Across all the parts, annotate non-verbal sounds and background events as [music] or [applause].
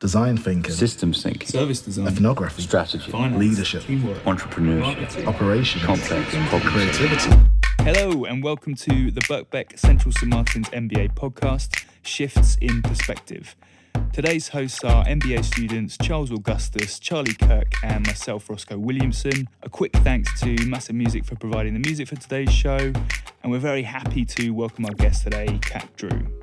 design thinking, systems thinking, service design, ethnography, strategy, finance, leadership, teamwork, entrepreneurship, marketing. operations, complex problem creativity. Hello, and welcome to the Birkbeck Central St Martin's MBA podcast, Shifts in Perspective. Today's hosts are MBA students Charles Augustus, Charlie Kirk, and myself, Roscoe Williamson. A quick thanks to Massive Music for providing the music for today's show, and we're very happy to welcome our guest today, Cat Drew.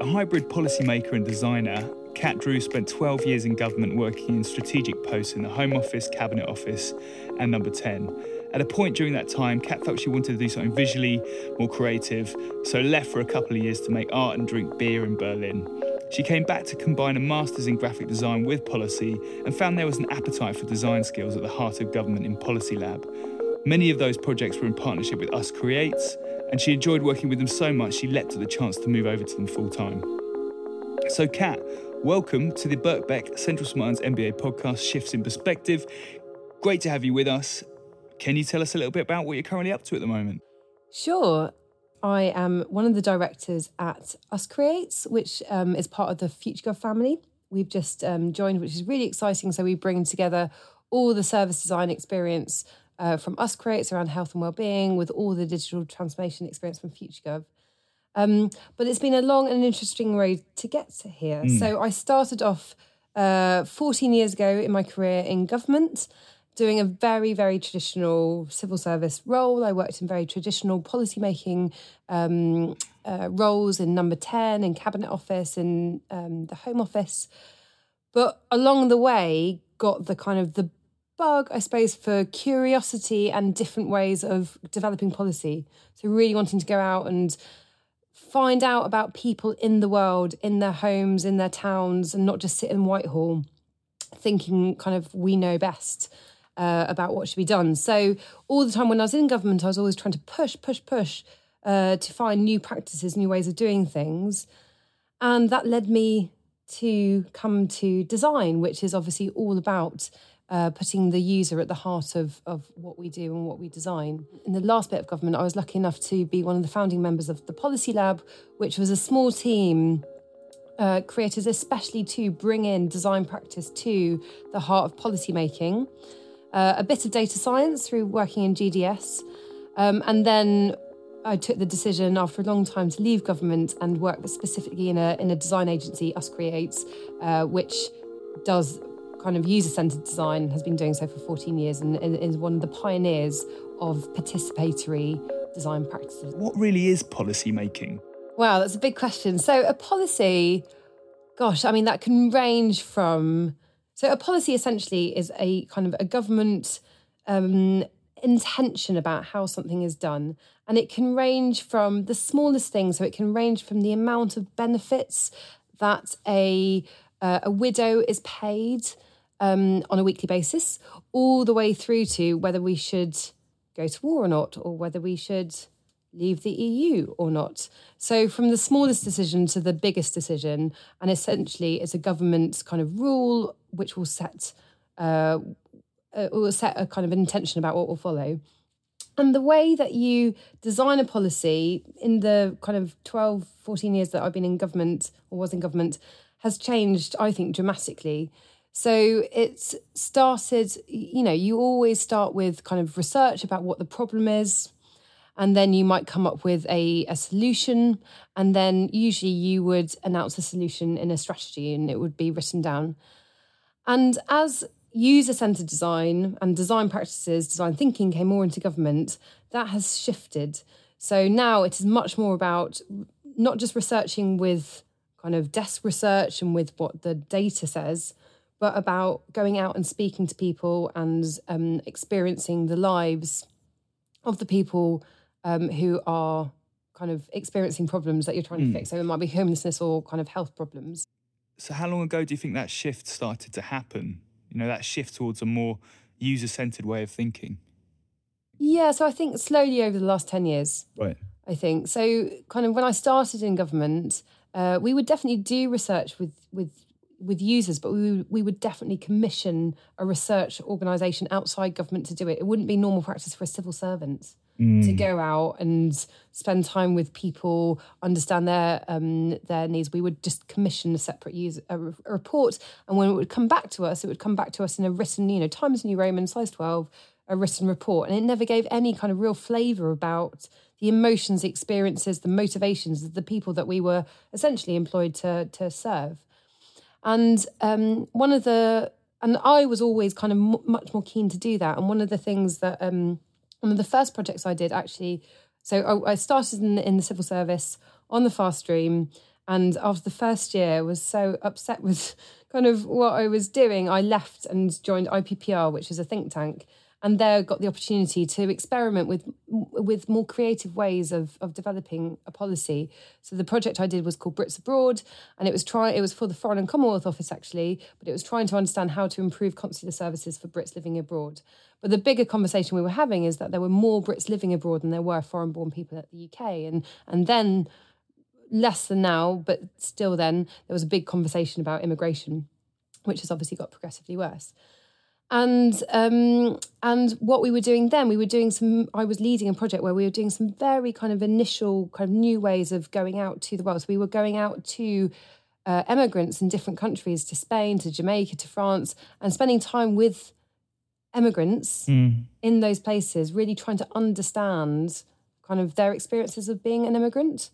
A hybrid policymaker and designer, Cat Drew spent 12 years in government working in strategic posts in the Home Office, Cabinet Office, and Number 10. At a point during that time, Cat felt she wanted to do something visually more creative, so left for a couple of years to make art and drink beer in Berlin. She came back to combine a master's in graphic design with policy and found there was an appetite for design skills at the heart of government in Policy Lab. Many of those projects were in partnership with Us Creates, and she enjoyed working with them so much she leapt at the chance to move over to them full time. So, Cat, welcome to the Birkbeck Central St Martin's MBA podcast, Shifts in Perspective. Great to have you with us. Can you tell us a little bit about what you're currently up to at the moment? Sure. I am one of the directors at Us Creates, which um, is part of the FutureGov family. We've just um, joined, which is really exciting. So we bring together all the service design experience uh, from Us Creates around health and well-being with all the digital transformation experience from FutureGov. Um, but it's been a long and interesting road to get to here. Mm. So I started off uh, 14 years ago in my career in government, doing a very, very traditional civil service role. I worked in very traditional policymaking um, uh, roles in Number 10, in Cabinet Office, in um, the Home Office. But along the way, got the kind of the bug, I suppose, for curiosity and different ways of developing policy. So, really wanting to go out and find out about people in the world, in their homes, in their towns, and not just sit in Whitehall thinking kind of we know best. Uh, about what should be done. So, all the time when I was in government, I was always trying to push, push, push uh, to find new practices, new ways of doing things. And that led me to come to design, which is obviously all about uh, putting the user at the heart of, of what we do and what we design. In the last bit of government, I was lucky enough to be one of the founding members of the Policy Lab, which was a small team uh, created especially to bring in design practice to the heart of policy making. Uh, a bit of data science through working in GDS, um, and then I took the decision after a long time to leave government and work specifically in a in a design agency, Us Creates, uh, which does kind of user centered design, has been doing so for 14 years, and, is one of the pioneers of participatory design practices. What really is policy making? Wow, that's a big question. So, a policy, gosh, I mean, that can range from. So, a policy essentially is a kind of a government um, intention about how something is done. And it can range from the smallest things. So, it can range from the amount of benefits that a, uh, a widow is paid um, on a weekly basis, all the way through to whether we should go to war or not, or whether we should leave the EU or not. So, from the smallest decision to the biggest decision, and essentially, it's a government kind of rule which will set uh, uh, will set a kind of intention about what will follow. And the way that you design a policy in the kind of 12, 14 years that I've been in government or was in government has changed, I think, dramatically. So it's started, you know, you always start with kind of research about what the problem is. And then you might come up with a, a solution. And then usually you would announce a solution in a strategy and it would be written down. And as user centered design and design practices, design thinking came more into government, that has shifted. So now it is much more about not just researching with kind of desk research and with what the data says, but about going out and speaking to people and um, experiencing the lives of the people um, who are kind of experiencing problems that you're trying mm. to hmm. fix. So it might be homelessness or kind of health problems. So, how long ago do you think that shift started to happen? You know, that shift towards a more user centered way of thinking? Yeah, so I think slowly over the last 10 years. Right. I think. So, kind of when I started in government, uh, we would definitely do research with, with with users, but we, we would definitely commission a research organisation outside government to do it. It wouldn't be normal practice for a civil servant to go out and spend time with people, understand their um, their needs. We would just commission a separate user a, re- a report, and when it would come back to us, it would come back to us in a written, you know, Times New Roman, size twelve, a written report, and it never gave any kind of real flavour about the emotions, the experiences, the motivations of the people that we were essentially employed to to serve. And um, one of the and I was always kind of m- much more keen to do that. And one of the things that um, one of the first projects I did actually, so I, I started in, in the civil service on the fast stream, and after the first year, was so upset [laughs] with kind of what I was doing. I left and joined IPPR, which is a think tank, and there got the opportunity to experiment with with more creative ways of of developing a policy. So the project I did was called Brits Abroad, and it was try it was for the Foreign and Commonwealth Office actually, but it was trying to understand how to improve consular services for Brits living abroad. But the bigger conversation we were having is that there were more Brits living abroad than there were foreign-born people at the UK, and and then less than now, but still then there was a big conversation about immigration, which has obviously got progressively worse and um, and what we were doing then, we were doing some. I was leading a project where we were doing some very kind of initial kind of new ways of going out to the world. So we were going out to uh, immigrants in different countries, to Spain, to Jamaica, to France, and spending time with immigrants in those places, really trying to understand kind of their experiences of being an immigrant.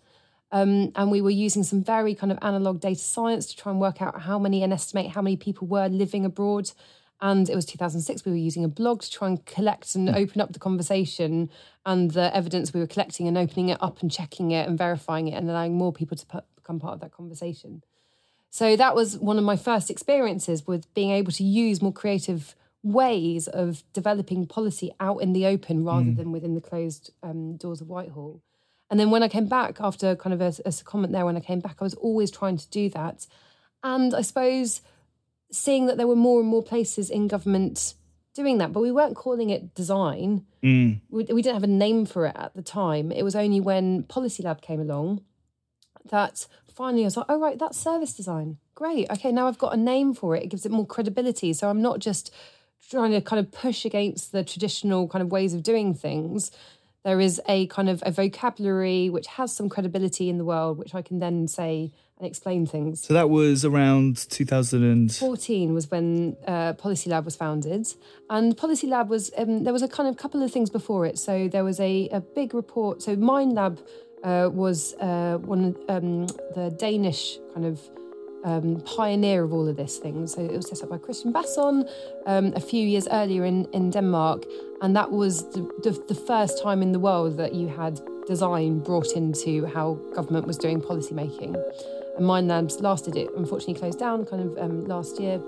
Um, and we were using some very kind of analog data science to try and work out how many and estimate how many people were living abroad and it was 2006 we were using a blog to try and collect and open up the conversation and the evidence we were collecting and opening it up and checking it and verifying it and allowing more people to put, become part of that conversation. So that was one of my first experiences with being able to use more creative ways of developing policy out in the open rather than within the closed um, doors of whitehall. And then when i came back after kind of a, a comment there when i came back i was always trying to do that. And i suppose seeing that there were more and more places in government doing that, but we weren't calling it design. Mm. We, we didn't have a name for it at the time. It was only when Policy Lab came along that finally I was like, oh, right, that's service design. Great. Okay, now I've got a name for it. It gives it more credibility. So I'm not just trying to kind of push against the traditional kind of ways of doing things. There is a kind of a vocabulary which has some credibility in the world, which I can then say and explain things. So that was around 2014 was when uh, Policy Lab was founded, and Policy Lab was um, there was a kind of couple of things before it. So there was a, a big report. So Mind Lab uh, was uh, one um, the Danish kind of um, pioneer of all of this thing. So it was set up by Christian Bason um, a few years earlier in, in Denmark, and that was the, the, the first time in the world that you had design brought into how government was doing policy making. And Mind Labs lasted it unfortunately closed down kind of um, last year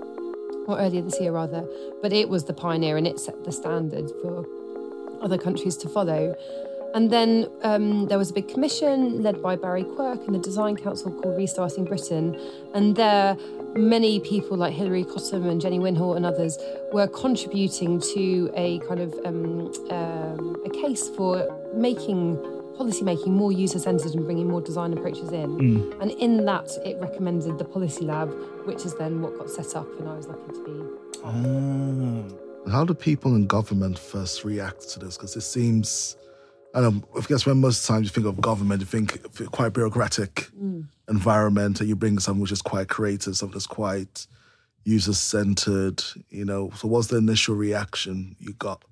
or earlier this year rather, but it was the pioneer and it set the standard for other countries to follow. And then um, there was a big commission led by Barry Quirk and the design council called Restarting Britain. And there, many people like Hilary Cottam and Jennie Winhall and others were contributing to a kind of um, um, a case for making policy making more user centered and bringing more design approaches in. And in that, it recommended the Policy Lab, which is then what got set up, and I was lucky to be. Ah. How do people in government first react to this? Because it seems, I know, um, I guess when most times you think of government, you think of a quite bureaucratic mm. environment, and you bring something which is quite creative, something that's quite user centered, you know. So, what's the initial reaction you got?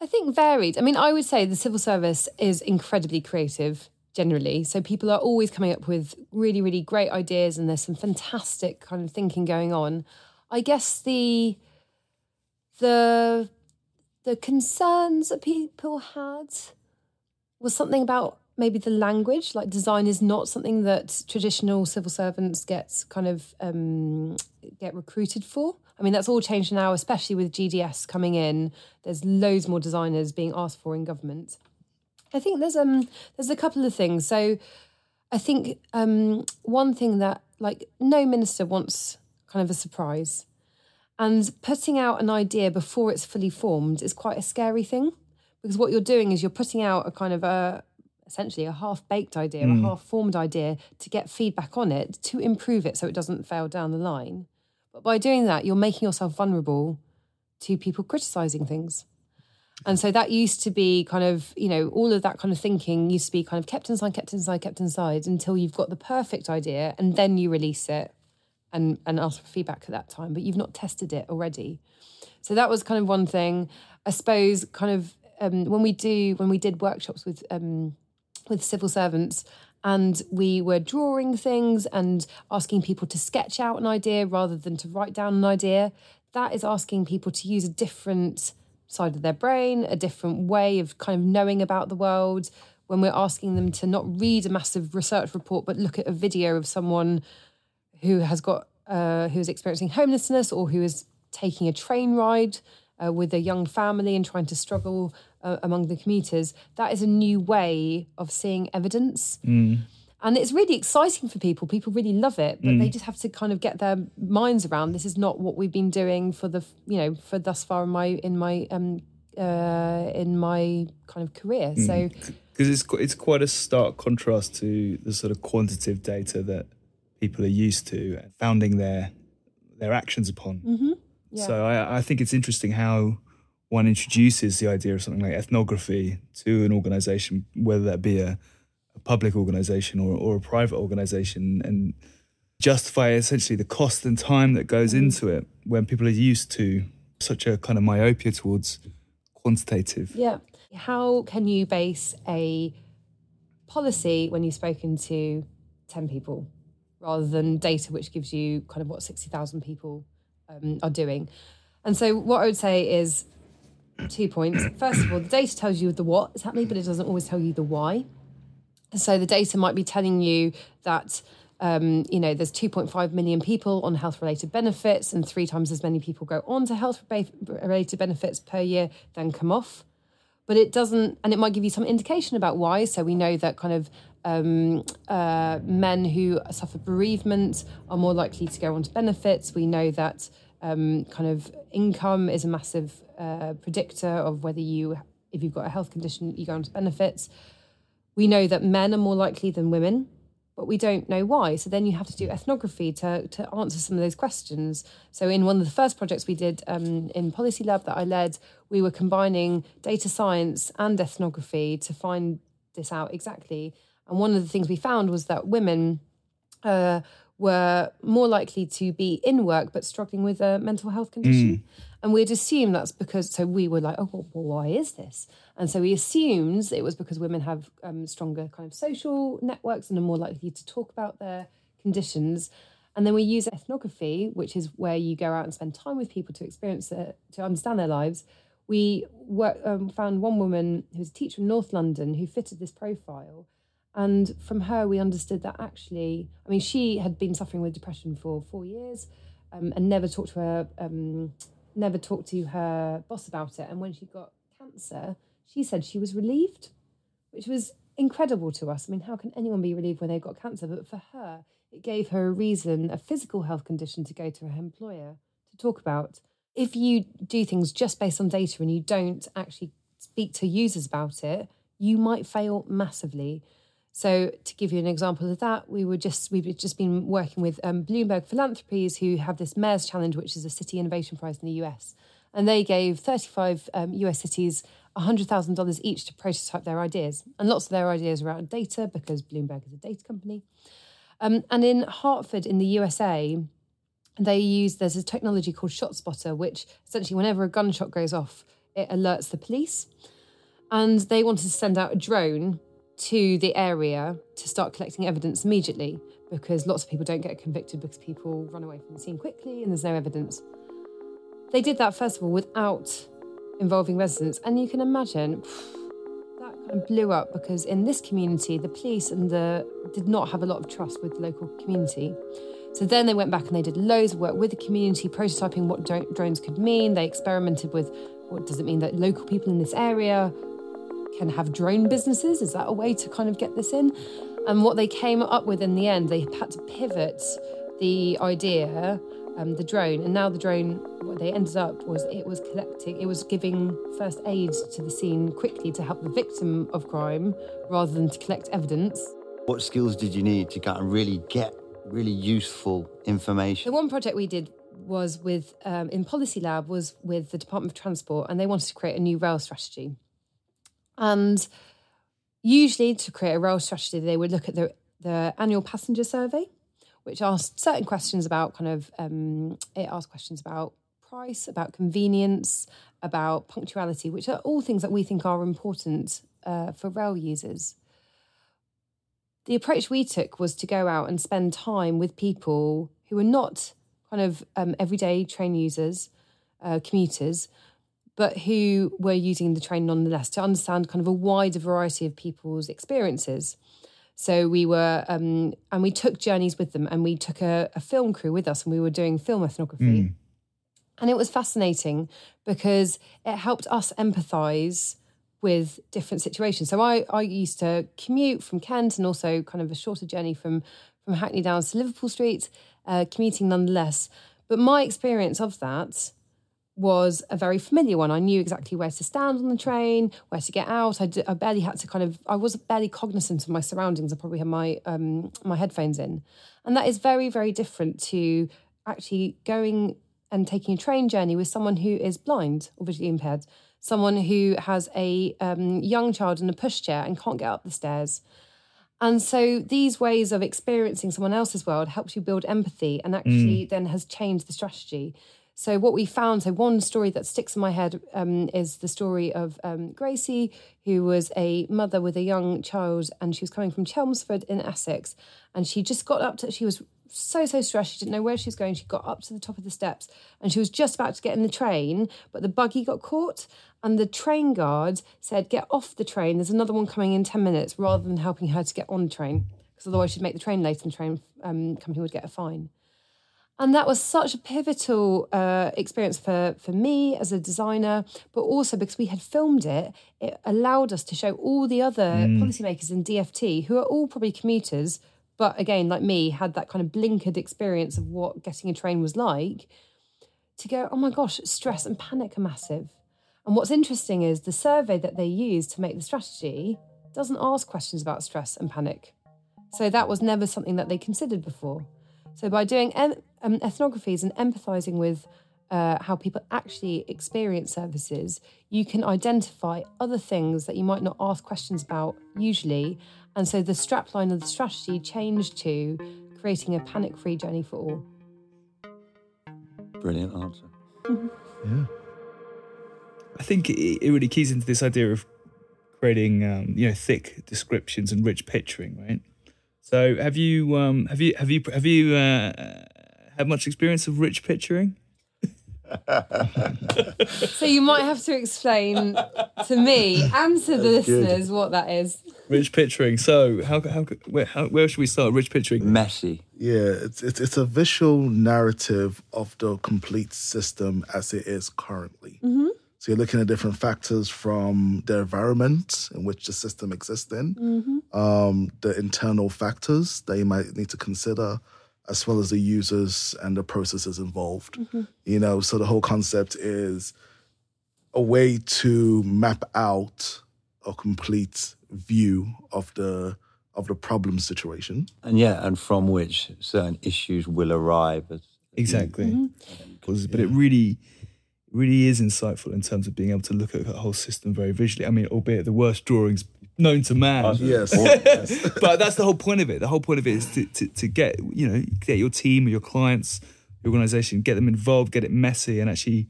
I think varied. I mean, I would say the civil service is incredibly creative generally. So people are always coming up with really, really great ideas, and there's some fantastic kind of thinking going on. I guess the the the concerns that people had was something about maybe the language like design is not something that traditional civil servants get kind of um, get recruited for. I mean that's all changed now especially with gds coming in. There's loads more designers being asked for in government. I think there's um there's a couple of things. So i think um one thing that like no minister wants kind of a surprise and putting out an idea before it's fully formed is quite a scary thing because what you're doing is you're putting out a kind of a essentially a half baked idea, a hmm. half formed idea to get feedback on it to improve it so it doesn't fail down the line. But by doing that, you're making yourself vulnerable to people criticizing things. And so that used to be kind of, you know, all of that kind of thinking used to be kind of kept inside, kept inside, kept inside until you've got the perfect idea and then you release it and, and ask for feedback at that time, but you've not tested it already. So that was kind of one thing. I suppose kind of um, when we do when we did workshops with um, with civil servants and we were drawing things and asking people to sketch out an idea rather than to write down an idea. That is asking people to use a different side of their brain, a different way of kind of knowing about the world. When we're asking them to not read a massive research report, but look at a video of someone who has got uh, who is experiencing homelessness or who is taking a train ride uh, with a young family and trying to struggle uh, among the commuters, that is a new way of seeing evidence. Mm. And it's really exciting for people. People really love it, but they just have to kind of get their minds around. This is not what we've been doing for the, you know, for thus far in my in my um uh in my kind of career. So because it's it's quite a stark contrast to the sort of quantitative data that people are used to and founding their their actions upon. Mm-hmm. yeah. So I, I think it's interesting how one introduces the idea of something like ethnography to an organization, whether that be a, a public organization or, or a private organization, and justify essentially the cost and time that goes mm-hmm. into it when people are used to such a kind of myopia towards quantitative. Yeah. How can you base a policy when you've spoken to 10 people rather than data which gives you kind of what 60,000 people um, are doing? And so, what I would say is two points. First of all, the data tells you the what is happening, but it doesn't always tell you the why. So the data might be telling you that um, you know there's 2.5 million people on health-related benefits, and three times as many people go on to health-related benefits per year than come off. But it doesn't, and it might give you some indication about why. So we know that kind of um, uh, men who suffer bereavement are more likely to go on to benefits. We know that um, kind of income is a massive uh, predictor of whether you, if you've got a health condition, you go on to benefits. We know that men are more likely than women, but we don't know why. So then you have to do ethnography to, to answer some of those questions. So in one of the first projects we did um, in Policy Lab that I led, we were combining data science and ethnography to find this out exactly. And one of the things we found was that women uh, were more likely to be in work but struggling with a mental health condition. And we'd assume that's because, so we were like, oh, well, well, why is this? And so we assumed it was because women have um, stronger kind of social networks and are more likely to talk about their conditions. And then we use ethnography, which is where you go out and spend time with people to experience it, to understand their lives. We work, um, found one woman who's a teacher in North London who fitted this profile. And from her, we understood that actually, I mean, she had been suffering with depression for four years um, and never talked to her, um, never talked to her boss about it. And when she got cancer, she said she was relieved, which was incredible to us. I mean, how can anyone be relieved when they've got cancer? But for her, it gave her a reason, a physical health condition to go to her employer to talk about. If you do things just based on data and you don't actually speak to users about it, you might fail massively. So, to give you an example of that, we were just we've just been working with um, Bloomberg Philanthropies, who have this Mayor's Challenge, which is a city innovation prize in the US, and they gave 35 um, US cities $100,000 each to prototype their ideas, and lots of their ideas are around data because Bloomberg is a data company. Um, and in Hartford, in the USA, they use there's a technology called ShotSpotter, which essentially, whenever a gunshot goes off, it alerts the police. And they wanted to send out a drone to the area to start collecting evidence immediately because lots of people don't get convicted because people run away from the scene quickly and there's no evidence. They did that, first of all, without involving residents. And you can imagine [sighs] that kind of blew up because in this community, the police and the did not have a lot of trust with the local community. So then they went back and they did loads of work with the community, prototyping what drones could mean. They experimented with what does it mean that local people in this area can have drone businesses? Is that a way to kind of get this in? And what they came up with in the end, they had to pivot the idea, um, the drone, and now the drone, what they ended up was it was collecting, it was giving first aid to the scene quickly to help the victim of crime rather than to collect evidence. What skills did you need to kind of really get really useful information? The one project we did was with um, in Policy Lab was with the Department of Transport, and they wanted to create a new rail strategy. And usually, to create a rail strategy, they would look at the the annual passenger survey, which asked certain questions about kind of um, it asked questions about price, about convenience, about punctuality, which are all things that we think are important uh, for rail users. The approach we took was to go out and spend time with people who were not kind of um, everyday train users, uh, commuters, but who were using the train nonetheless to understand kind of a wider variety of people's experiences. So we were, um, and we took journeys with them, and we took a, a, film crew with us, and we were doing film ethnography. Mm. And it was fascinating because it helped us empathize with different situations. So I, I used to commute from Kent and also kind of a shorter journey from, from Hackney Downs to Liverpool Street, uh, commuting nonetheless. But my experience of that was a very familiar one. I knew exactly where to stand on the train, where to get out. I, I barely had to kind of, I was barely cognizant of my surroundings. I probably had my um, my headphones in, and that is very very different to actually going and taking a train journey with someone who is blind or visually impaired, someone who has a um, young child in a pushchair and can't get up the stairs. And so these ways of experiencing someone else's world helps you build empathy and actually mm. then has changed the strategy. So what we found, so one story that sticks in my head um, is the story of um, Gracie, who was a mother with a young child, and she was coming from Chelmsford in Essex, and she just got up to. She was so so stressed. She didn't know where she was going. She got up to the top of the steps, and she was just about to get in the train, but the buggy got caught, and the train guard said, "Get off the train. There's another one coming in ten minutes," rather than helping her to get on the train, because otherwise she'd make the train late, and the train um, company would get a fine. And that was such a pivotal uh, experience for, for me as a designer, but also because we had filmed it, it allowed us to show all the other mm. policymakers in DFT, who are all probably commuters, but again, like me, had that kind of blinkered experience of what getting a train was like, to go, oh my gosh, stress and panic are massive. And what's interesting is the survey that they used to make the strategy doesn't ask questions about stress and panic. So that was never something that they considered before. So by doing um, ethnographies and empathizing with uh, how people actually experience services, you can identify other things that you might not ask questions about usually. And so the strapline of the strategy changed to creating a panic free journey for all. Brilliant answer. Yeah. I think it, it, really keys into this idea of creating, um, you know, thick descriptions and rich picturing, right? So have you um, have you have you have you uh, had much experience of rich picturing? [laughs] so you might have to explain to me and to the That's listeners good. what that is. Rich picturing. So how how where, how, where should we start? Rich picturing. Messy. Yeah, it's it's it's a visual narrative of the complete system as it is currently. Mm-hmm. So you're looking at different factors from the environment in which the system exists in, mm-hmm. um, the internal factors that you might need to consider, as well as the users and the processes involved. Mm-hmm. You know, so the whole concept is a way to map out a complete view of the of the problem situation. And yeah, and from which certain issues will arrive. As, exactly. Mm-hmm. But it really really is insightful in terms of being able to look at the whole system very visually. I mean, albeit the worst drawings known to man. [laughs] yes. but that's the whole point of it. The whole point of it is to, to, to get, you know, get your team or your clients, your organization, get them involved, get it messy and actually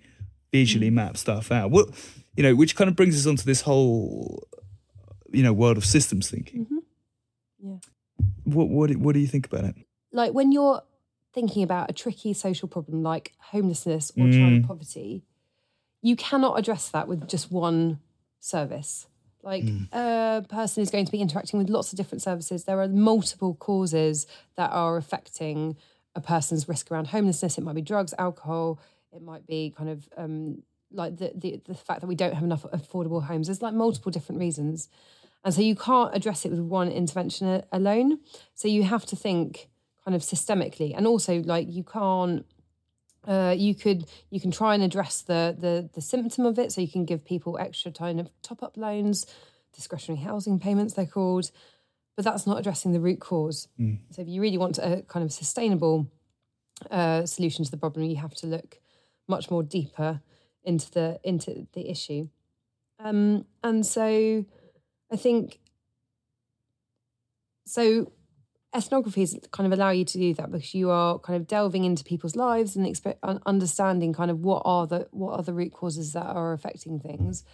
visually mm. map stuff out. What, you know, which kind of brings us onto this whole, you know, world of systems thinking. Mm-hmm. Yeah. What, what, what do you think about it? Like when you're thinking about a tricky social problem like homelessness or mm. child poverty, you cannot address that with just one service. Like mm. a person is going to be interacting with lots of different services. There are multiple causes that are affecting a person's risk around homelessness. It might be drugs, alcohol. It might be kind of um, like the, the the fact that we don't have enough affordable homes. There's like multiple different reasons, and so you can't address it with one intervention alone. So you have to think kind of systemically, and also like you can't uh, you could you can try and address the, the the symptom of it, so you can give people extra kind of top up loans, discretionary housing payments they're called, but that's not addressing the root cause. Mm. So if you really want a kind of sustainable uh, solution to the problem. You have to look much more deeper into the into the issue. Um, and so, I think so. Ethnographies kind of allow you to do that because you are kind of delving into people's lives and un- understanding kind of what are the what are the root causes that are affecting things.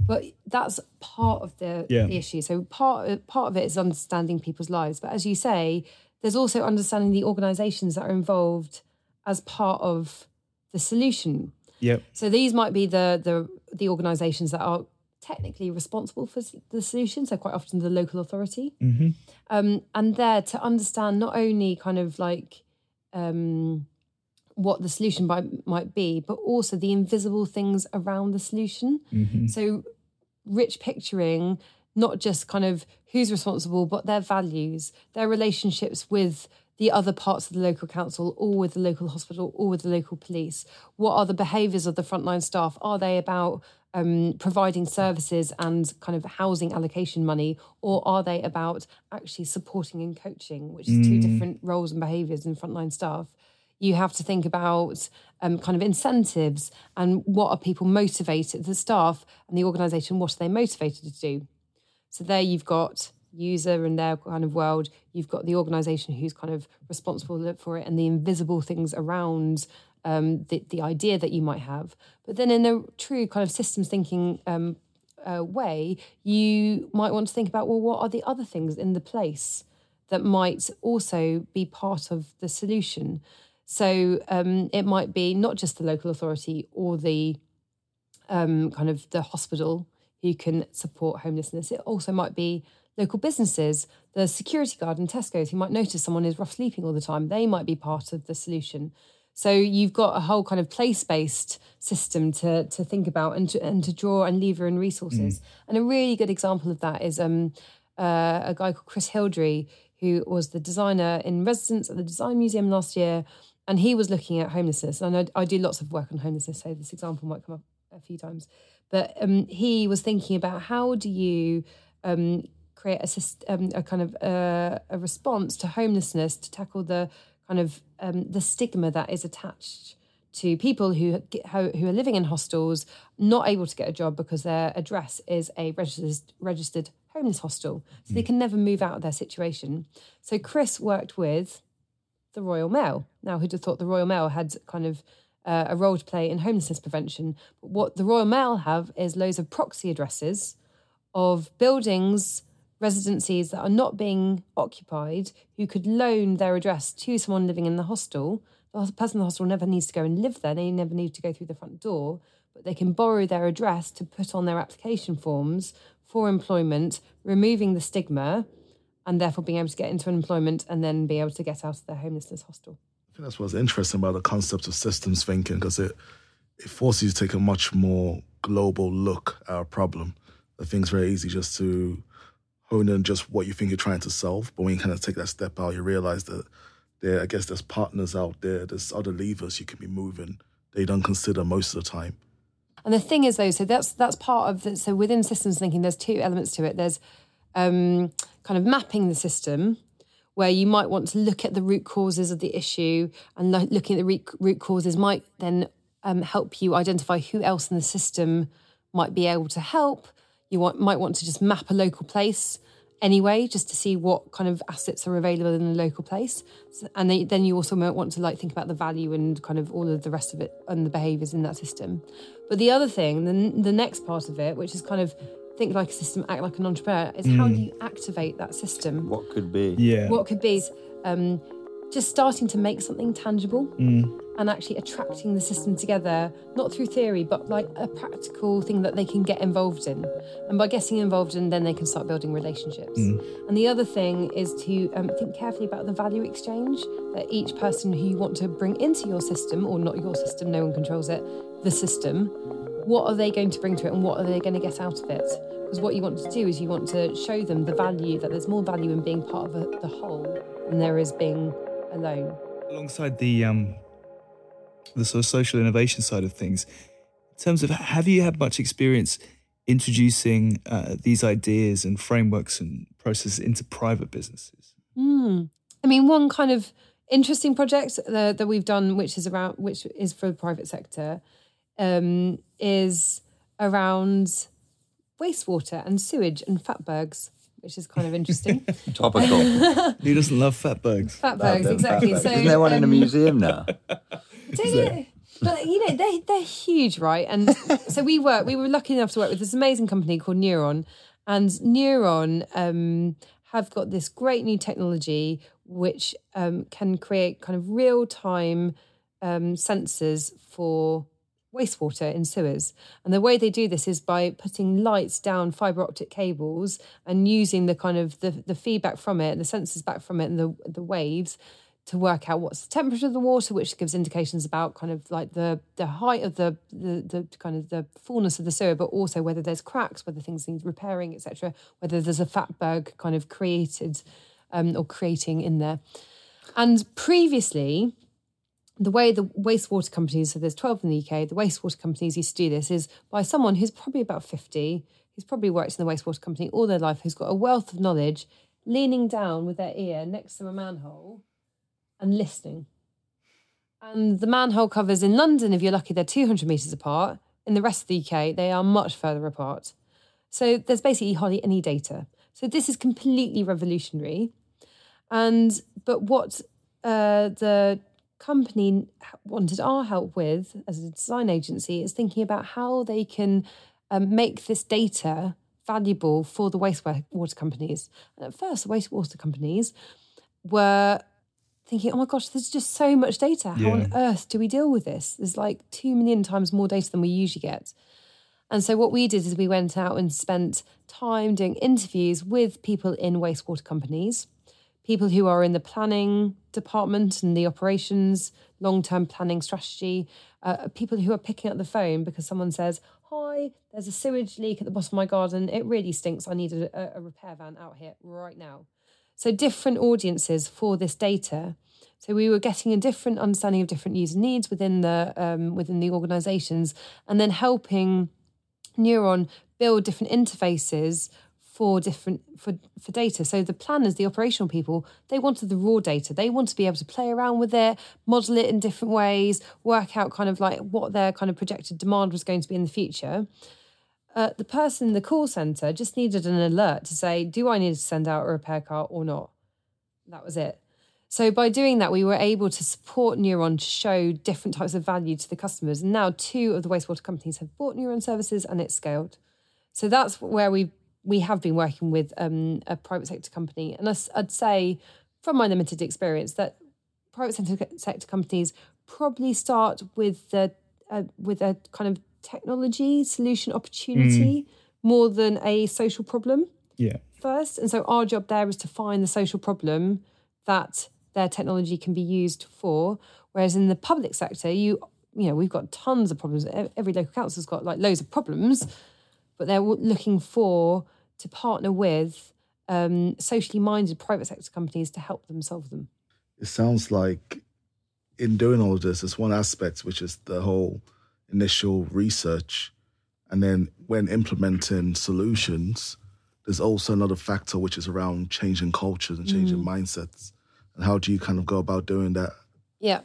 But that's part of the, Yeah. the issue. So part part of it is understanding people's lives. But as you say, there's also understanding the organisations that are involved as part of the solution. Yep. So these might be the the the organisations that are technically responsible for the solution. So quite often the local authority, Mm-hmm. um, and there to understand not only kind of like um, what the solution might might be, but also the invisible things around the solution. Mm-hmm. So rich picturing not just kind of who's responsible, but their values, their relationships with the other parts of the local council or with the local hospital or with the local police. What are the behaviours of the frontline staff? Are they about um, providing services and kind of housing allocation money, or are they about actually supporting and coaching, which is two different roles and behaviours in frontline staff? you have to think about um, kind of incentives and what are people motivated, the staff and the organisation, what are they motivated to do? So there you've got user and their kind of world, you've got the organisation who's kind of responsible for it and the invisible things around um, the, the idea that you might have. But then in a true kind of systems thinking um, uh, way, you might want to think about, well, what are the other things in the place that might also be part of the solution? So um, it might be not just the local authority or the um, kind of the hospital who can support homelessness. It also might be local businesses, the security guard in Tesco's who might notice someone is rough sleeping all the time. They might be part of the solution. So you've got a whole kind of place-based system to to think about and to and to draw and lever in resources. And a really good example of that is um, uh, a guy called Chris Hildrey, who was the designer in residence at the Design Museum last year, and he was looking at homelessness. And I, I do lots of work on homelessness, so this example might come up a few times. But um, he was thinking about how do you um, create a, um, a kind of uh, a response to homelessness to tackle the kind of um, the stigma that is attached to people who get, who are living in hostels, not able to get a job because their address is a registered registered homeless hostel, so they can never move out of their situation. So Chris worked with the Royal Mail. Now, who'd have thought the Royal Mail had kind of uh, a role to play in homelessness prevention? But what the Royal Mail have is loads of proxy addresses of buildings, residencies that are not being occupied, who could loan their address to someone living in the hostel. The person in the hostel never needs to go and live there. They never need to go through the front door, but they can borrow their address to put on their application forms for employment, removing the stigma, and therefore being able to get into employment and then be able to get out of their homelessness hostel. I think that's what's interesting about the concept of systems thinking because it it forces you to take a much more global look at a problem. I think it's very easy just to hone in just what you think you're trying to solve, but when you kind of take that step out, you realize that there, I guess, there's partners out there, there's other levers you can be moving you don't consider most of the time. And the thing is, though, so that's that's part of the, so within systems thinking, there's two elements to it. There's um, kind of mapping the system, where you might want to look at the root causes of the issue, and lo- looking at the root, root causes might then um, help you identify who else in the system might be able to help. You want, might want to just map a local place anyway, just to see what kind of assets are available in the local place. So- and then, then you also might want to like think about the value and kind of all of the rest of it and the behaviours in that system. But the other thing, the, the next part of it, which is kind of think like a system, act like an entrepreneur, is how do you activate that system? What could be? Yeah. What could be is, um, just starting to make something tangible and actually attracting the system together, not through theory, but like a practical thing that they can get involved in. And by getting involved in, then they can start building relationships. And the other thing is to um, think carefully about the value exchange that each person who you want to bring into your system, or not your system, no one controls it, the system, what are they going to bring to it and what are they going to get out of it? Because what you want to do is you want to show them the value that there's more value in being part of a, the whole than there is being alone. alongside the um the sort of social innovation side of things in terms of have you had much experience introducing uh, these ideas and frameworks and processes into private businesses Mm. I mean, one kind of interesting project that, that we've done, which is around, which is for the private sector, um, is around wastewater and sewage and fatbergs, which is kind of interesting. [laughs] Topical. [laughs] Who doesn't love fatbergs? fatbergs, exactly. So Isn't there one in a um, museum now? [laughs] [laughs] Do you? But you know they they're huge, right? And [laughs] so we work. We were lucky enough to work with this amazing company called Neuron, and Neuron um, have got this great new technology which um, can create kind of real time um, sensors for wastewater in sewers. And the way they do this is by putting lights down fiber optic cables and using the kind of the, the feedback from it, the sensors back from it, and the the waves to work out what's the temperature of the water, which gives indications about kind of like the the height of the the, the kind of the fullness of the sewer, but also whether there's cracks, whether things need repairing, etc. Whether there's a fatberg kind of created um, or creating in there. And previously, the way the wastewater companies, so there's 12 in the UK, the wastewater companies used to do this is by someone who's probably about 50, who's probably worked in the wastewater company all their life, who's got a wealth of knowledge, leaning down with their ear next to a manhole and listening. And the manhole covers in London, if you're lucky, they're 200 metres apart. In the rest of the UK, they are much further apart. So there's basically hardly any data. So this is completely revolutionary. And but what uh, the company wanted our help with as a design agency is thinking about how they can um, make this data valuable for the wastewater companies. And at first, the wastewater companies were thinking, oh my gosh, there's just so much data. How on earth do we deal with this? There's like two million times more data than we usually get. And so what we did is we went out and spent time doing interviews with people in wastewater companies, people who are in the planning department and the operations, long-term planning strategy, uh, people who are picking up the phone because someone says, "Hi, there's a sewage leak at the bottom of my garden. It really stinks. I need a, a repair van out here right now." So different audiences for this data. So we were getting a different understanding of different user needs within the um, within the organisations, and then helping Neuron build different interfaces for different for for data. So the planners, the operational people, they wanted the raw data. They want to be able to play around with it, model it in different ways, work out kind of like what their kind of projected demand was going to be in the future. Uh, the person in the call center just needed an alert to say, "Do I need to send out a repair car or not?" That was it. So by doing that, we were able to support Neuron to show different types of value to the customers. And now two of the wastewater companies have bought Neuron services and it's scaled. So that's where we we have been working with um, a private sector company. And I'd say, from my limited experience, that private sector, sector companies probably start with the uh, with a kind of technology solution opportunity more than a social problem Yeah. first. And so our job there is to find the social problem that their technology can be used for. Whereas in the public sector, you you know we've got tons of problems. Every local council's got like loads of problems, but they're w- looking for to partner with um, socially minded private sector companies to help them solve them. it sounds like in doing all of this, there's one aspect which is the whole initial research, and then when implementing solutions, there's also another factor which is around changing cultures and changing mindsets. And how do you kind of go about doing that? Yeah.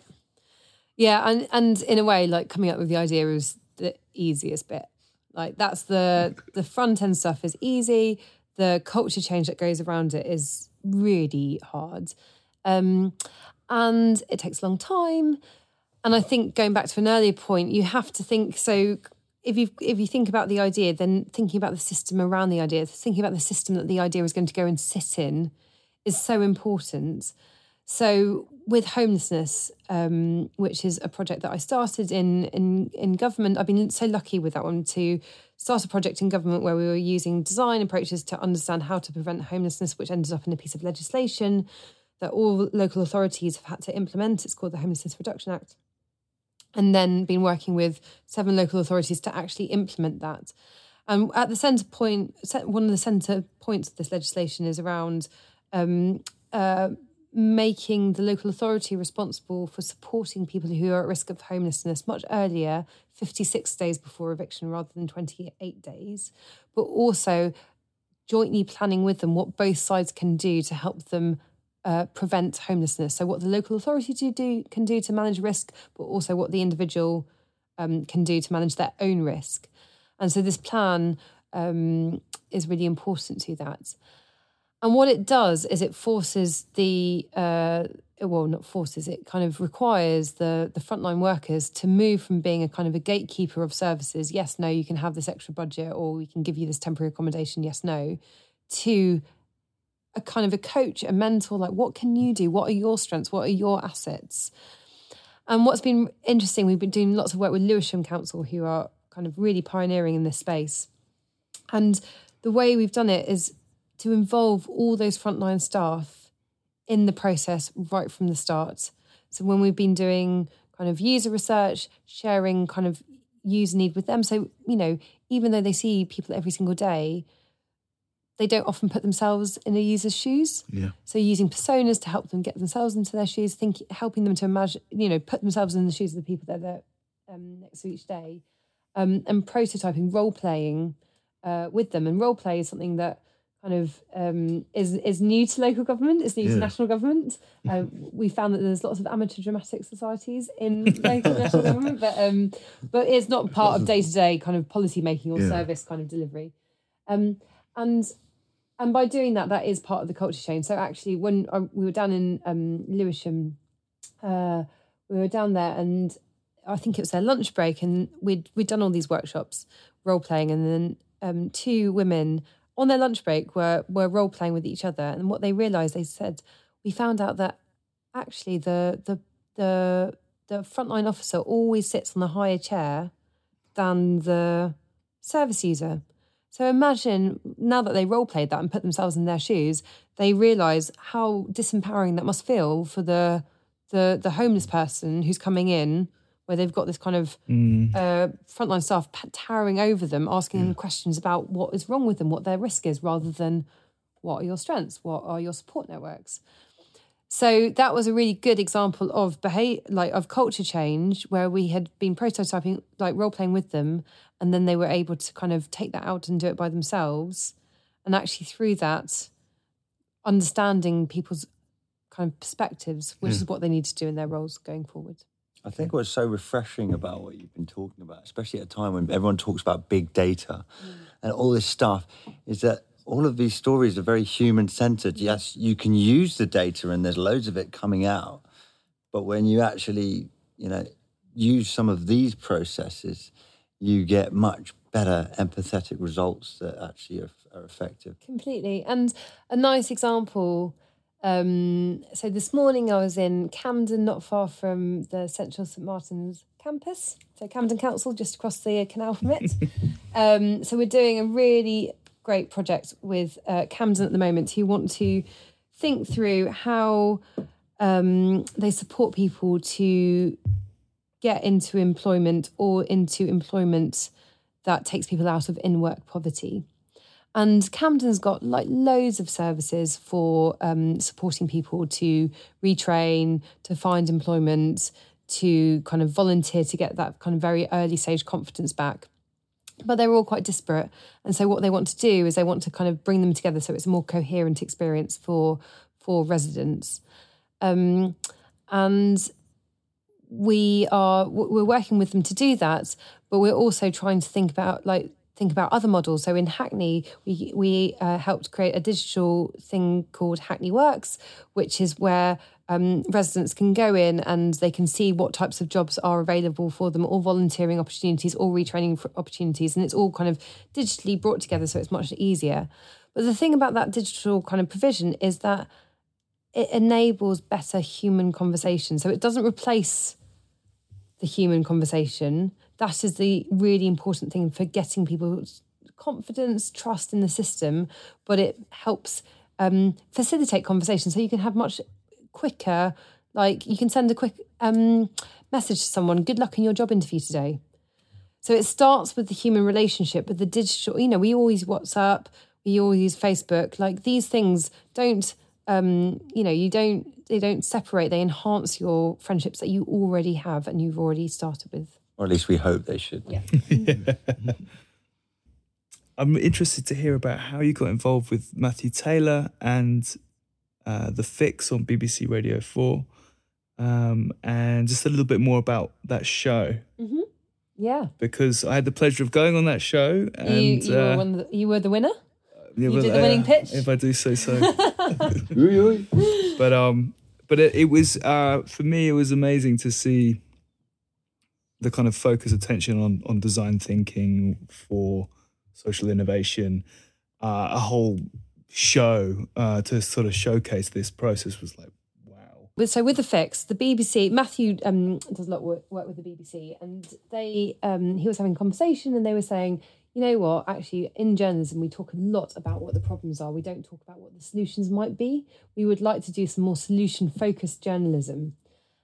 Yeah, and and in a way, like coming up with the idea is the easiest bit. Like that's the the front end stuff is easy. The culture change that goes around it is really hard, um, and it takes a long time. And I think going back to an earlier point, you have to think. So if you if you think about the idea, then thinking about the system around the idea, thinking about the system that the idea is going to go and sit in, is so important. So with homelessness, um, which is a project that I started in in in government, I've been so lucky with that one to start a project in government where we were using design approaches to understand how to prevent homelessness, which ended up in a piece of legislation that all local authorities have had to implement. It's called the Homelessness Reduction Act. And then been working with seven local authorities to actually implement that. And at the centre point, one of the centre points of this legislation is around um, uh, making the local authority responsible for supporting people who are at risk of homelessness much earlier, 56 days before eviction rather than 28 days, but also jointly planning with them what both sides can do to help them uh, prevent homelessness. So, what the local authority to do can do to manage risk, but also what the individual um, can do to manage their own risk. And so, this plan um, is really important to that. And what it does is it forces the uh, well, not forces it kind of requires the the frontline workers to move from being a kind of a gatekeeper of services. Yes, no, you can have this extra budget, or we can give you this temporary accommodation. Yes, no, to a kind of a coach, a mentor. Like, what can you do? What are your strengths? What are your assets? And what's been interesting, we've been doing lots of work with Lewisham Council, who are kind of really pioneering in this space. And the way we've done it is to involve all those frontline staff in the process right from the start. So when we've been doing kind of user research, sharing kind of user need with them. So, you know, even though they see people every single day, they don't often put themselves in a user's shoes. Yeah. So using personas to help them get themselves into their shoes, think helping them to imagine, you know, put themselves in the shoes of the people that they're um, next to each day, um, and prototyping, role playing uh, with them. And role play is something that kind of um, is is new to local government. It's new Yeah. to national government. Uh, [laughs] we found that there's lots of amateur dramatic societies in local national [laughs] government, but um, but it's not part of day to day kind of policy making or Yeah. service kind of delivery. Um, and and by doing that, that is part of the culture change. So actually, when I, we were down in um, Lewisham, uh, we were down there, and I think it was their lunch break, and we'd we'd done all these workshops, role playing, and then um, two women on their lunch break were were role playing with each other, and what they realised, they said, we found out that actually the the the the frontline officer always sits on the higher chair than the service user. So imagine now that they role played that and put themselves in their shoes, they realise how disempowering that must feel for the the the homeless person who's coming in, where they've got this kind of uh, frontline staff towering over them, asking them questions about what is wrong with them, what their risk is, rather than what are your strengths, what are your support networks. So that was a really good example of behavior, like of culture change, where we had been prototyping, like role playing with them, and then they were able to kind of take that out and do it by themselves, and actually through that, understanding people's kind of perspectives, which is hmm. what they need to do in their roles going forward. I think what's so refreshing about what you've been talking about, especially at a time when everyone talks about big data hmm. and all this stuff, is that all of these stories are very human centered. Yes, you can use the data and there's loads of it coming out, but when you actually, you know, use some of these processes, you get much better empathetic results that actually are, are effective. Completely. And a nice example. Um, so this morning I was in Camden, not far from the Central St Martin's campus. So Camden Council, just across the canal from it. [laughs] um, so we're doing a really great project with uh, Camden at the moment who want to think through how um, they support people to get into employment or into employment that takes people out of in work poverty. And Camden's got like loads of services for um, supporting people to retrain, to find employment, to kind of volunteer to get that kind of very early stage confidence back. But they're all quite disparate. And so what they want to do is they want to kind of bring them together so it's a more coherent experience for for residents. Um, and we are we're working with them to do that but we're also trying to think about like think about other models so in hackney we we uh, helped create a digital thing called hackney works which is where um, residents can go in and they can see what types of jobs are available for them or volunteering opportunities or retraining opportunities and it's all kind of digitally brought together so it's much easier but the thing about that digital kind of provision is that it enables better human conversation so it doesn't replace the human conversation. That is the really important thing for getting people's confidence, trust in the system, but it helps um, facilitate conversation so you can have much quicker, like you can send a quick um, message to someone, good luck in your job interview today. So it starts with the human relationship, with the digital, you know, we always WhatsApp, we all use Facebook. Like these things don't um, you know, you don't they don't separate, they enhance your friendships that you already have and you've already started with. Or at least we hope they should. Yeah. [laughs] I'm interested to hear about how you got involved with Matthew Taylor and uh, The Fix on BBC Radio 4, um, and just a little bit more about that show. Yeah. Because I had the pleasure of going on that show. And, you, you, uh, were one the, you were the winner? yeah, you well, did the winning uh, pitch? If I do say so. [laughs] but um but it, it was uh for me it was amazing to see the kind of focus attention on on design thinking for social innovation uh, a whole show uh to sort of showcase this process was like wow so with the fix, the BBC, Matthew um, does a lot of work, work with the BBC, and they um, he was having a conversation, and they were saying, you know what, actually, in journalism, we talk a lot about what the problems are. We don't talk about what the solutions might be. We would like to do some more solution focused journalism.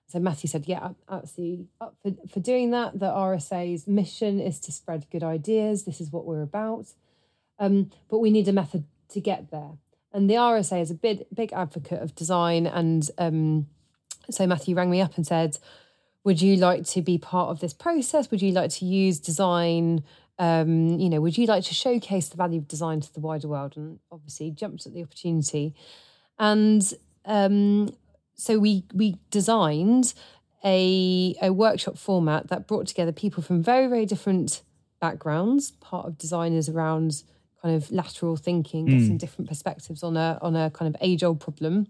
So Matthew said, yeah, absolutely up for, for doing that. The RSA's mission is to spread good ideas. This is what we're about. Um, but we need a method to get there. And the RSA is a big, big advocate of design. And um, so Matthew rang me up and said, Would you like to be part of this process? Would you like to use design? Um, you know, would you like to showcase the value of design to the wider world? And obviously jumped at the opportunity. And um, so we we designed a a workshop format that brought together people from very very different backgrounds. Part of designers around kind of lateral thinking, getting different perspectives on a on a kind of age old problem,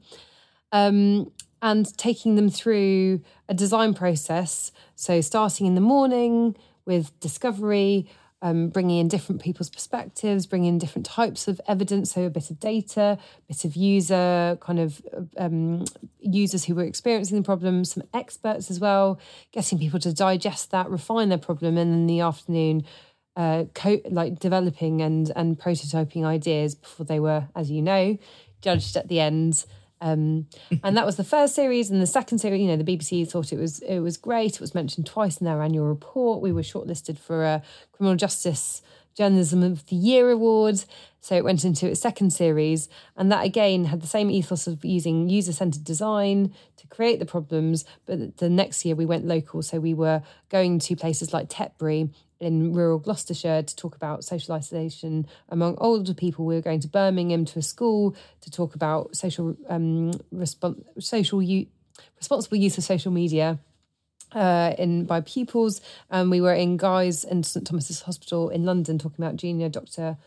um, and taking them through a design process. So starting in the morning with discovery. Um, bringing in different people's perspectives, bringing in different types of evidence, so a bit of data, a bit of user kind of um, users who were experiencing the problem, some experts as well, getting people to digest that, refine their problem, and in the afternoon, uh, co- like developing and and prototyping ideas before they were, as you know, judged at the end. Um, and that was the first series, and the second series. You know, the BBC thought it was it was great. It was mentioned twice in their annual report. We were shortlisted for a criminal justice journalism of the year award. So it went into its second series, and that again had the same ethos of using user centered design to create the problems. But the next year we went local, so we were going to places like Tetbury in rural Gloucestershire to talk about social isolation among older people. We were going to Birmingham to a school to talk about social um, respon- social u- responsible use of social media uh, in by pupils. And we were in Guy's and St Thomas's Hospital in London talking about junior doctor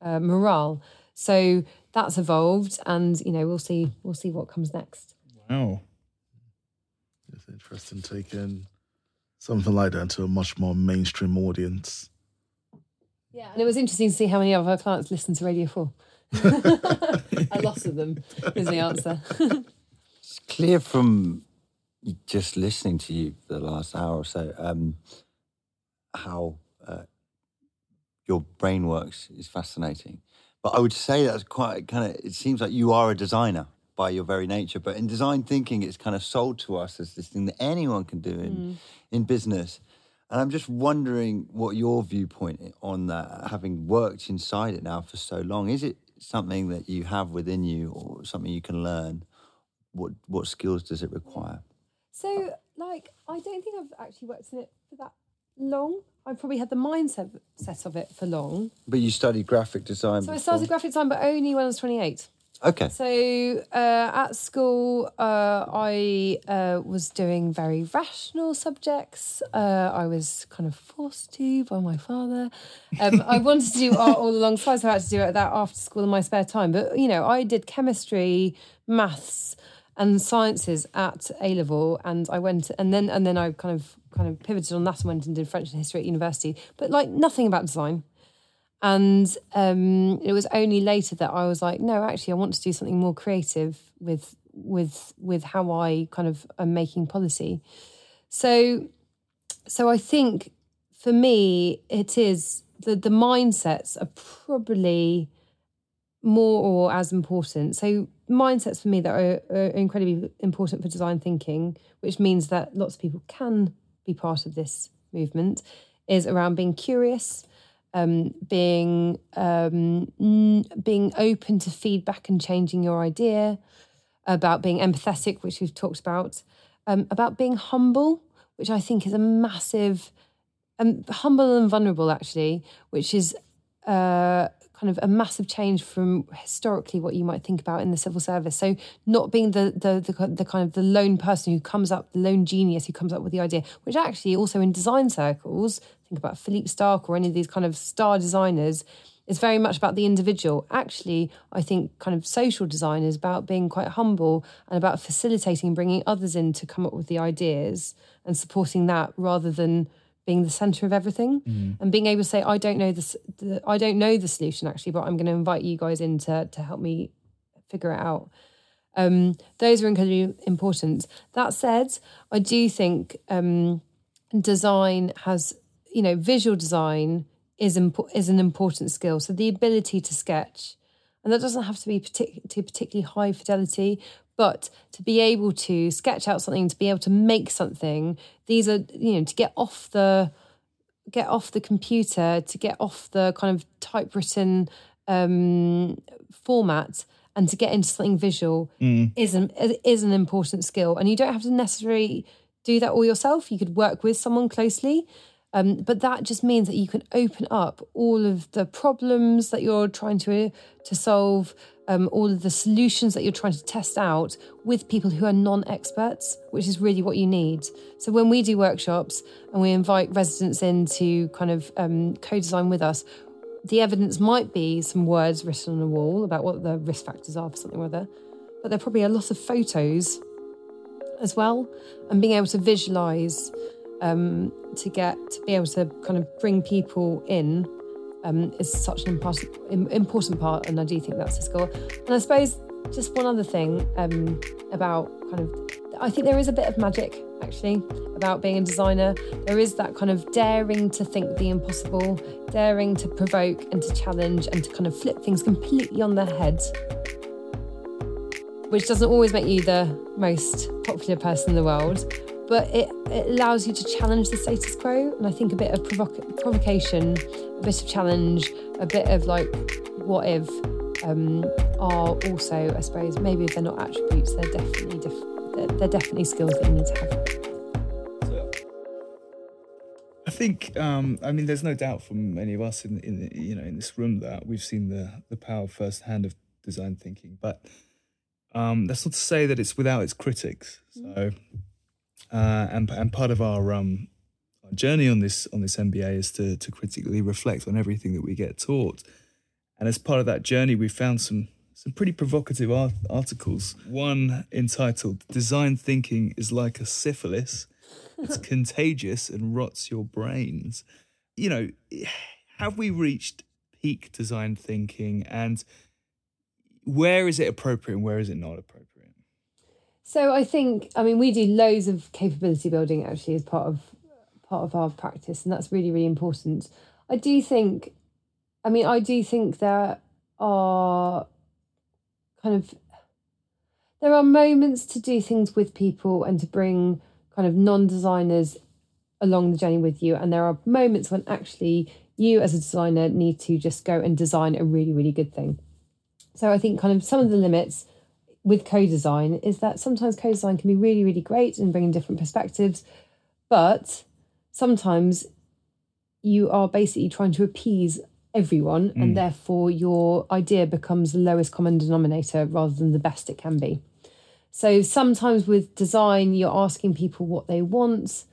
uh, morale. So that's evolved, and you know we'll see we'll see what comes next. wow It's interesting taking something like that to a much more mainstream audience. Yeah, and it was interesting to see how many of our clients listen to Radio Four. [laughs] a lot of them is the answer. It's clear from just listening to you for the last hour or so um, how uh, your brain works is fascinating. But I would say that's quite kind of, it seems like you are a designer by your very nature. But in design thinking, it's kind of sold to us as this thing that anyone can do in, mm. in business. And I'm just wondering what your viewpoint on that, having worked inside it now for so long, is it something that you have within you or something you can learn? What what skills does it require? So, like, I don't think I've actually worked in it for that long. I probably had the mindset set of it for long. But you studied graphic design. So I before. started graphic design, but only when I was 28. Okay. So uh, at school, uh, I uh, was doing very rational subjects. Uh, I was kind of forced to by my father. Um, I [laughs] wanted to do art all alongside, so I had to do it that after school in my spare time. But you know, I did chemistry, maths, and sciences at A level, and I went and then and then I kind of kind of pivoted on that and went and did French and history at university. But like nothing about design. And um, it was only later that I was like, no, actually, I want to do something more creative with with with how I kind of am making policy. So, so I think for me, it is the the mindsets are probably more or as important. So mindsets for me that are, are incredibly important for design thinking, which means that lots of people can be part of this movement, is around being curious, um, being um, being open to feedback and changing your idea, about being empathetic, which we've talked about, um, about being humble, which I think is a massive, um, humble and vulnerable actually, which is uh, kind of a massive change from historically what you might think about in the civil service. So not being the the the, the kind of the lone person who comes up, the lone genius who comes up with the idea, which actually also in design circles, think about Philippe Starck or any of these kind of star designers. It's very much about the individual. Actually, I think kind of social design is about being quite humble and about facilitating, bringing others in to come up with the ideas and supporting that rather than being the center of everything Mm. and being able to say, I don't know this, the, I don't know the solution actually, but I'm going to invite you guys in to, to help me figure it out. Um, those are incredibly important. That said, I do think um, design has, you know, visual design is impo- is an important skill. So the ability to sketch, and that doesn't have to be partic- to particularly high fidelity, but to be able to sketch out something, to be able to make something. These are, you know, to get off the get off the computer, to get off the kind of typewritten um, format and to get into something visual is an is an important skill. And you don't have to necessarily do that all yourself. You could work with someone closely. Um, but that just means that you can open up all of the problems that you're trying to to solve, um, all of the solutions that you're trying to test out with people who are non-experts, which is really what you need. So when we do workshops and we invite residents in to kind of um, co-design with us, the evidence might be some words written on a wall about what the risk factors are for something or other, but there are probably a lot of photos as well, and being able to visualize um, to get to be able to kind of bring people in um, is such an important important part, and I do think that's a score. And I suppose just one other thing um, about kind of, I think there is a bit of magic actually about being a designer. There is that kind of daring to think the impossible, daring to provoke and to challenge and to kind of flip things completely on their head which doesn't always make you the most popular person in the world, but it, it allows you to challenge the status quo. And I think a bit of provoc- provocation, a bit of challenge, a bit of like, what if, um, are also, I suppose, maybe if they're not attributes, they're definitely diff- they're, they're definitely skills that you need to have. I think, um, I mean, there's no doubt from many of us in, in you know in this room that we've seen the the power firsthand of design thinking. But um, that's not to say that it's without its critics. So, uh, and and part of our um, our journey on this on this MBA is to to critically reflect on everything that we get taught. And as part of that journey, we found some some pretty provocative art- articles. One entitled "Design Thinking is like a syphilis." it's [laughs] contagious and rots your brains. You know, have we reached peak design thinking and where is it appropriate and where is it not appropriate? So I think, I mean, we do loads of capability building actually as part of part of our practice, and that's really really important. I do think, I mean, I do think there are kind of there are moments to do things with people and to bring kind of non-designers along the journey with you, and there are moments when actually you as a designer need to just go and design a really really good thing. So I think kind of some of the limits with co-design is that sometimes co-design can be really really great and bringing different perspectives but sometimes you are basically trying to appease everyone and mm. therefore your idea becomes the lowest common denominator rather than the best it can be. So sometimes with design you're asking people what they want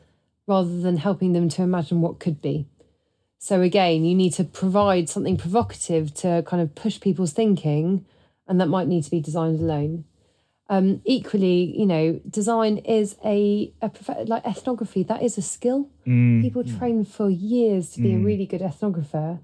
rather than helping them to imagine what could be. So again you need to provide something provocative to kind of push people's thinking and that might need to be designed alone um, equally, you know, design is a, a prof- like ethnography. That is a skill. People train for years to be a really good ethnographer.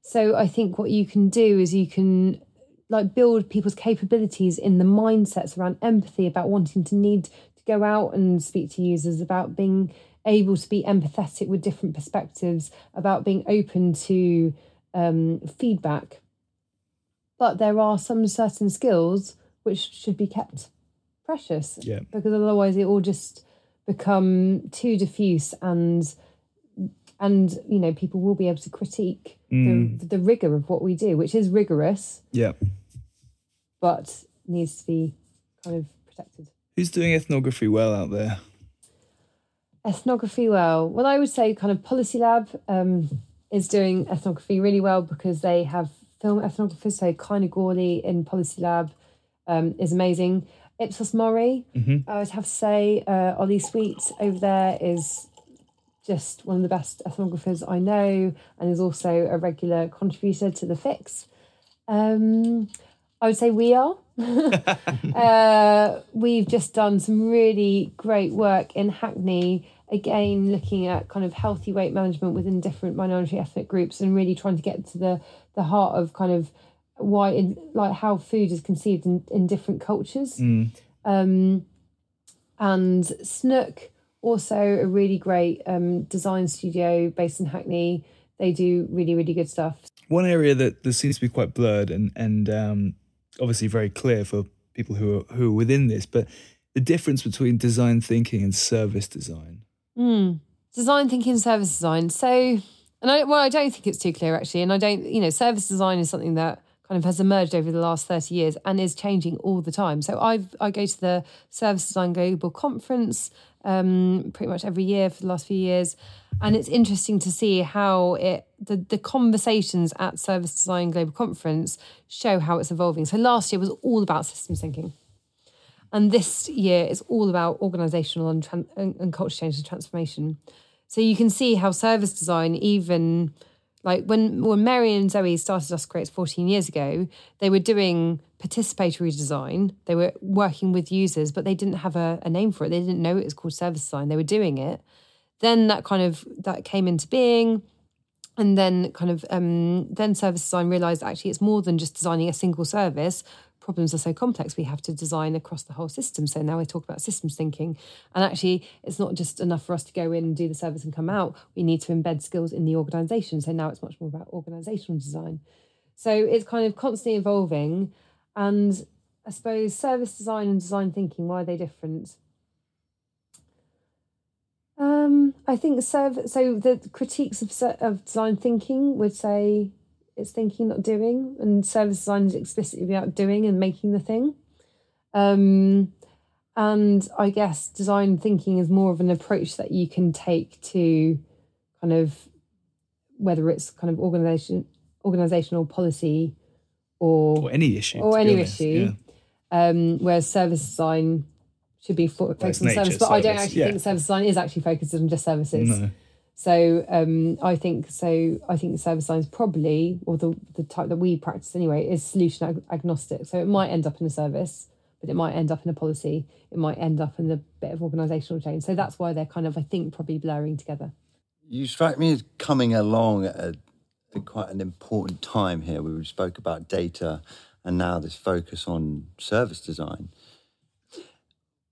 So I think what you can do is you can like build people's capabilities in the mindsets around empathy, about wanting to need to go out and speak to users, about being able to be empathetic with different perspectives, about being open to um, feedback. But there are some certain skills which should be kept precious Yeah. because otherwise it will just become too diffuse and and you know people will be able to critique the, the rigor of what we do which is rigorous Yeah. but needs to be kind of protected Who's doing ethnography well out there? ethnography well well i would say kind of policy lab um, is doing ethnography really well because they have film ethnographers. So Kaina Gawley in Policy Lab um, is amazing. Ipsos Mori, I would have to say, uh, Ollie Sweet over there is just one of the best ethnographers I know and is also a regular contributor to the fix. Um, I would say we are. [laughs] uh, we've just done some really great work in Hackney, again, looking at kind of healthy weight management within different minority ethnic groups and really trying to get to the, the heart of kind of why, in, like, how food is conceived in, in different cultures. Um, and Snook, also a really great um, design studio based in Hackney. They do really, really good stuff. One area that, that seems to be quite blurred and and um, obviously very clear for people who are who are within this, but the difference between design thinking and service design. Mm. Design thinking, service design. So, and I, well, I don't think it's too clear actually. And I don't, you know, service design is something that kind of has emerged over the last 30 years and is changing all the time. So I I go to the Service Design Global Conference um, pretty much every year for the last few years. And it's interesting to see how it the, the conversations at Service Design Global Conference show how it's evolving. So last year was all about systems thinking. And this year is all about organizational and, tran- and, and culture change and transformation. So you can see how service design, even like when when Mary and Zoe started Us Creates 14 years ago, they were doing participatory design. They were working with users, but they didn't have a, a name for it. They didn't know it was called service design. They were doing it. Then that kind of that came into being and then kind of um, then service design realized actually it's more than just designing a single service problems are so complex we have to design across the whole system. So now we talk about systems thinking and actually it's not just enough for us to go in and do the service and come out. We need to embed skills in the organization. So now it's much more about organizational design. So it's kind of constantly evolving and i suppose service design and design thinking why are they different? Um, I think so. So the critiques of of design thinking would say it's thinking, not doing, and service design is explicitly about doing and making the thing. Um, and I guess design thinking is more of an approach that you can take to kind of whether it's kind of organization, organizational policy, or Or any issue. or any issue. Um, whereas service design should be fo- focused on nature, service, but I don't actually yeah. think service design is actually focused on just services. No. So um, I think so. I think service is probably, or the the type that we practice anyway, is solution ag- agnostic. So it might end up in a service, but it might end up in a policy. It might end up in a bit of organisational change. So that's why they're kind of, I think, probably blurring together. You strike me as coming along at, a, at quite an important time here. We spoke about data and now this focus on service design.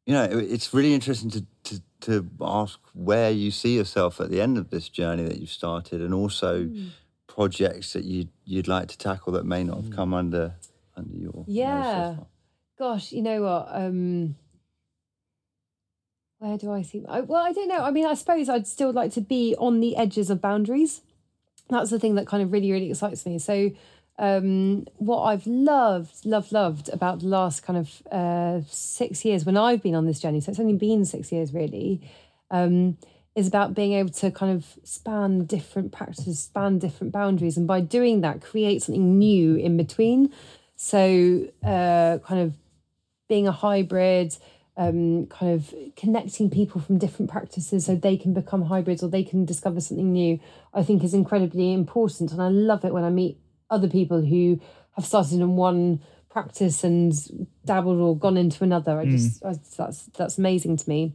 You know, it's really interesting to, to, to ask where you see yourself at the end of this journey that you've started and also projects that you, you'd like to tackle that may not have come under, under your nose so Yeah. Gosh, you know what? Um, where do I see? I, well, I don't know. I mean, I suppose I'd still like to be on the edges of boundaries. That's the thing that kind of really, really excites me. So, um, what I've loved, loved, loved about the last kind of uh, six years when I've been on this journey, so it's only been six years really, um, is about being able to kind of span different practices, span different boundaries, and by doing that, create something new in between. So, uh, kind of being a hybrid, um, kind of connecting people from different practices so they can become hybrids or they can discover something new, I think is incredibly important. And I love it when I meet other people who have started in one practice and dabbled or gone into another. I just I, that's that's amazing to me.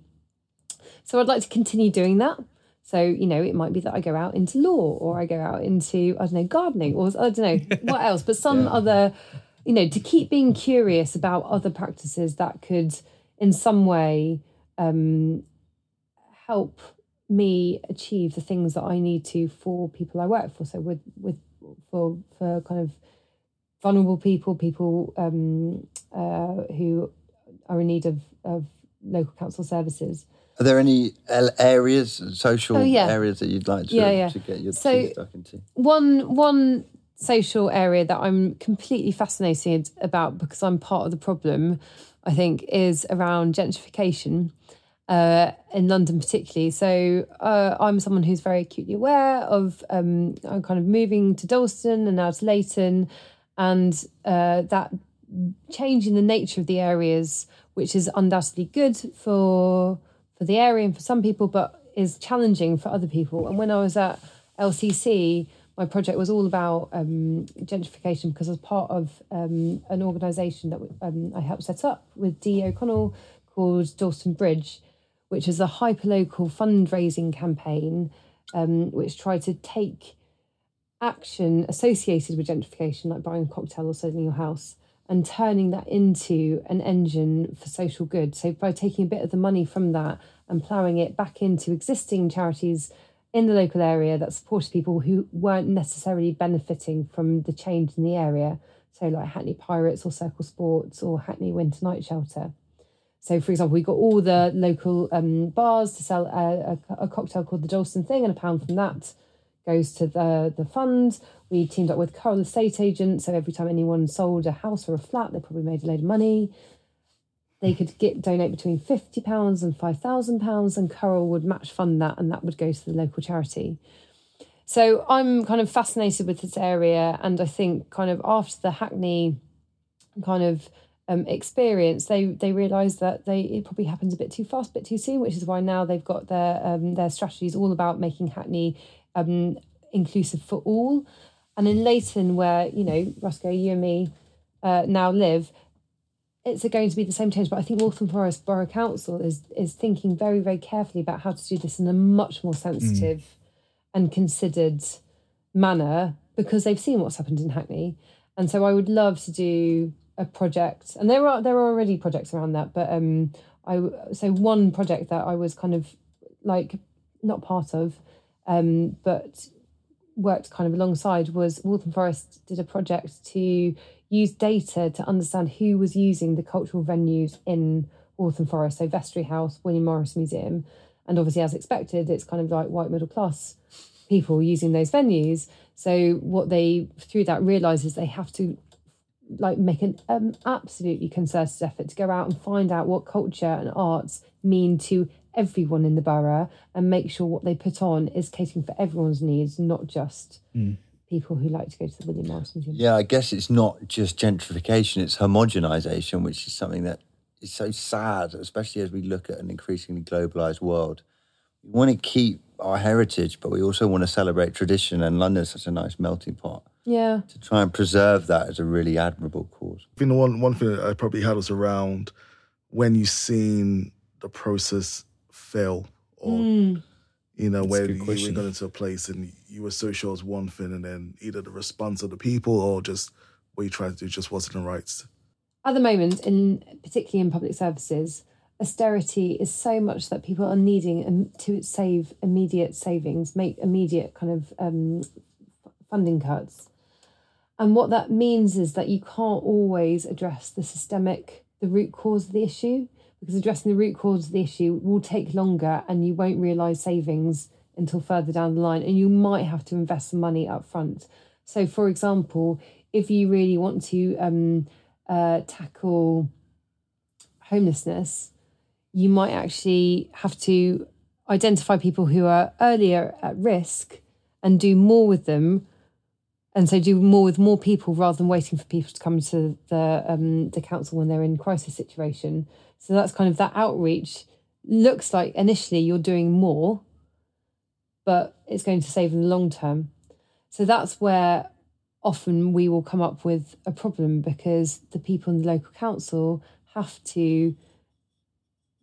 So I'd like to continue doing that. So, you know, it might be that I go out into law or I go out into, I don't know, gardening or I don't know [laughs] what else, but some other, you know, to keep being curious about other practices that could in some way um, help me achieve the things that I need to for people I work for. So with with for for kind of vulnerable people, people um, uh, who are in need of, of local council services. Are there any areas, social Oh, yeah. areas that you'd like to, Yeah, yeah. to get your So- teeth stuck into? one one social area that I'm completely fascinated about because I'm part of the problem, I think, is around gentrification. Uh, in London, particularly. So uh, I'm someone who's very acutely aware of um, I'm kind of moving to Dalston and now to Leyton, and uh, that in the nature of the areas, which is undoubtedly good for for the area and for some people, but is challenging for other people. And when I was at LCC, my project was all about um, gentrification because I was part of um, an organisation that um, I helped set up with Dee O'Connell called Dalston Bridge, which is a hyperlocal fundraising campaign um, which tried to take action associated with gentrification, like buying a cocktail or selling your house, and turning that into an engine for social good. So by taking a bit of the money from that and ploughing it back into existing charities in the local area that supported people who weren't necessarily benefiting from the change in the area. So, like Hackney Pirates or Circle Sports or Hackney Winter Night Shelter. So, for example, we got all the local um, bars to sell a, a, a, cocktail called the Dalston Thing, and a pound from that goes to the, the fund. We teamed up with Currell Estate Agents, so every time anyone sold a house or a flat, they probably made a load of money they could get donate between fifty pounds and five thousand pounds, and Currell would match fund that, and that would go to the local charity. So I'm kind of fascinated with this area, and I think kind of after the Hackney kind of um, experience, they they realised that they it probably happens a bit too fast, a bit too soon, which is why now they've got their um, their strategies all about making Hackney um, inclusive for all. And in Leyton, where you know Roscoe, you and me uh, now live, it's going to be the same change, but I think Waltham Forest Borough Council is is thinking very, very carefully about how to do this in a much more sensitive mm. and considered manner because they've seen what's happened in Hackney. And so I would love to do a project, and there are there are already projects around that, but um, I so one project that I was kind of like not part of, um, but worked kind of alongside was Waltham Forest did a project to use data to understand who was using the cultural venues in Waltham Forest, so Vestry House, William Morris Museum, and obviously, as expected, it's kind of like white middle class people using those venues. So what they through that realise is they have to like make an um, absolutely concerted effort to go out and find out what culture and arts mean to everyone in the borough and make sure what they put on is catering for everyone's needs, not just mm people who like to go to the William Morris Museum. Yeah, I guess it's not just gentrification, it's homogenization, which is something that is so sad, especially as we look at an increasingly globalized world. We want to keep our heritage, but we also want to celebrate tradition, and London's such a nice melting pot. Yeah. To try and preserve that is a really admirable cause. I think the one, one thing I probably had was around when you've seen the process fail or mm you know, That's where you were going into a place and you were so sure it was one thing, and then either the response of the people or just what you tried to do just wasn't the right. At the moment, in particularly in public services, austerity is so much that people are needing to save immediate savings, make immediate kind of um, funding cuts. And what that means is that you can't always address the systemic, the root cause of the issue because addressing the root cause of the issue will take longer and you won't realise savings until further down the line and you might have to invest some money up front. So, for example, if you really want to um, uh, tackle homelessness, you might actually have to identify people who are earlier at risk and do more with them and so do more with more people rather than waiting for people to come to the um, the council when they're in crisis situation so that's kind of that outreach. Looks like initially you're doing more, but it's going to save in the long term. So that's where often we will come up with a problem because the people in the local council have to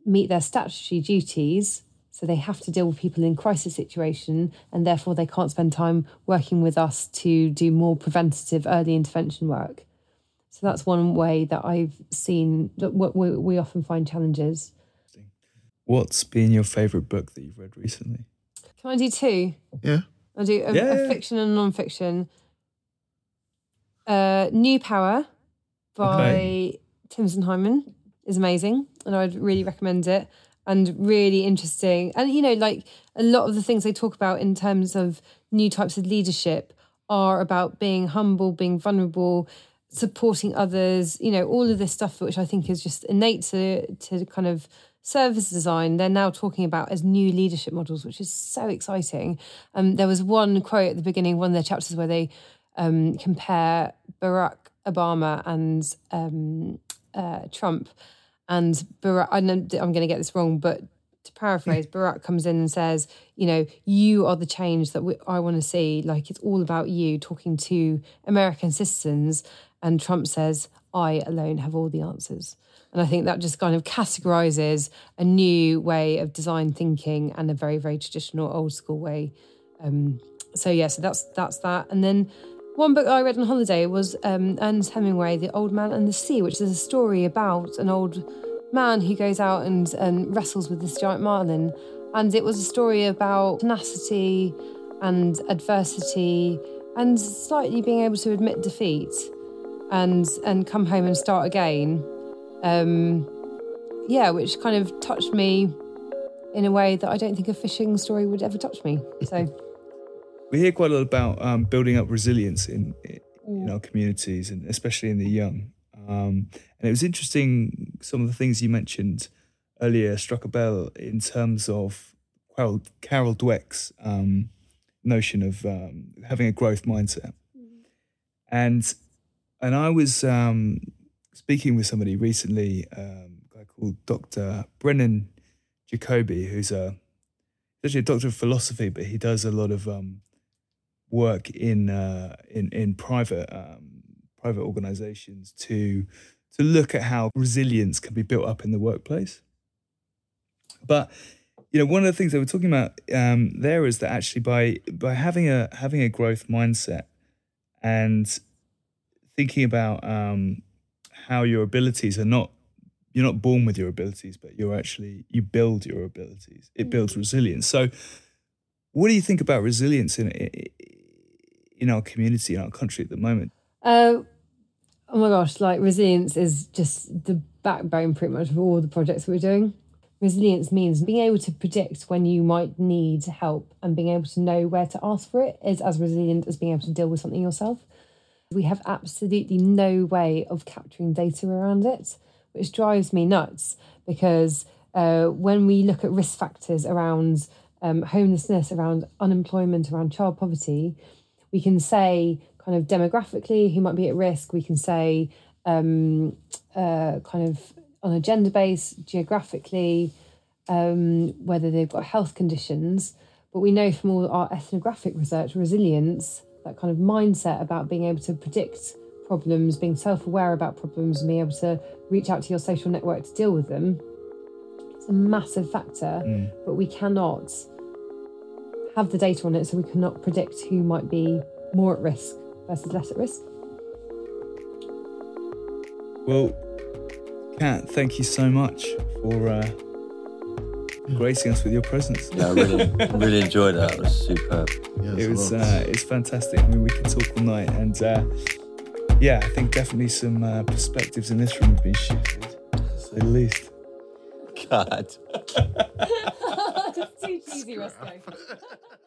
meet their statutory duties. So they have to deal with people in crisis situation, and therefore they can't spend time working with us to do more preventative early intervention work. So that's one way that I've seen that we, we often find challenges. What's been your favourite book that you've read recently? Can I do two? Yeah. I'll do a, yeah, a fiction and non-fiction. Uh, New Power by okay. Timothy Hyman is amazing, and I'd really recommend it. And really interesting, and you know, like a lot of the things they talk about in terms of new types of leadership are about being humble, being vulnerable, supporting others, you know, all of this stuff, which I think is just innate to to kind of service design, they're now talking about as new leadership models, which is so exciting. Um, there was one quote at the beginning, one of their chapters, where they um, compare Barack Obama and um, uh, Trump. And Barack, I know, I'm going to get this wrong, but to paraphrase, [laughs] Barack comes in and says, you know, you are the change that we, I want to see. Like it's all about you talking to American citizens. And Trump says, I alone have all the answers. And I think that just kind of categorizes a new way of design thinking and a very, very traditional old school way. Um, so yeah, so that's that's that. And then one book I read on holiday was um, Ernest Hemingway, The Old Man and the Sea, which is a story about an old man who goes out and, and wrestles with this giant marlin. And it was a story about tenacity and adversity and slightly being able to admit defeat and and come home and start again. Um, yeah, which kind of touched me in a way that I don't think a fishing story would ever touch me. So [laughs] we hear quite a lot about um, building up resilience in in our communities and especially in the young. Um, and it was interesting some of the things you mentioned earlier struck a bell in terms of Carol, Carol Dweck's um, notion of um, having a growth mindset. Mm-hmm. And and I was um, speaking with somebody recently, um, a guy called Dr. Brennan Jacoby, who's a actually a doctor of philosophy, but he does a lot of um, work in uh, in in private um, private organisations to to look at how resilience can be built up in the workplace. But you know, one of the things that we're talking about um, there is that actually by by having a having a growth mindset and thinking about um, how your abilities are not you're not born with your abilities, but you're actually you build your abilities. It builds mm. resilience. So, what do you think about resilience in in our community in our country at the moment? Uh, oh my gosh, like resilience is just the backbone pretty much of all the projects we're doing. Resilience means being able to predict when you might need help and being able to know where to ask for it is as resilient as being able to deal with something yourself. We have absolutely no way of capturing data around it, which drives me nuts because uh, when we look at risk factors around um, homelessness, around unemployment, around child poverty, we can say kind of demographically who might be at risk. We can say um, uh, kind of on a gender base, geographically, um, whether they've got health conditions. But we know from all our ethnographic research, resilience that kind of mindset about being able to predict problems, being self aware about problems, and being able to reach out to your social network to deal with them. It's a massive factor, mm. but we cannot have the data on it, so we cannot predict who might be more at risk versus less at risk. Well, Cat, thank you so much for uh, gracing us with your presence. Yeah, I really, really enjoyed that. It was superb. Yeah, it was uh, it's fantastic. I mean, we can talk all night, and uh, yeah, I think definitely some uh, perspectives in this room have been shifted, at least. [laughs] God. [laughs] too cheesy, Roscoe. [laughs]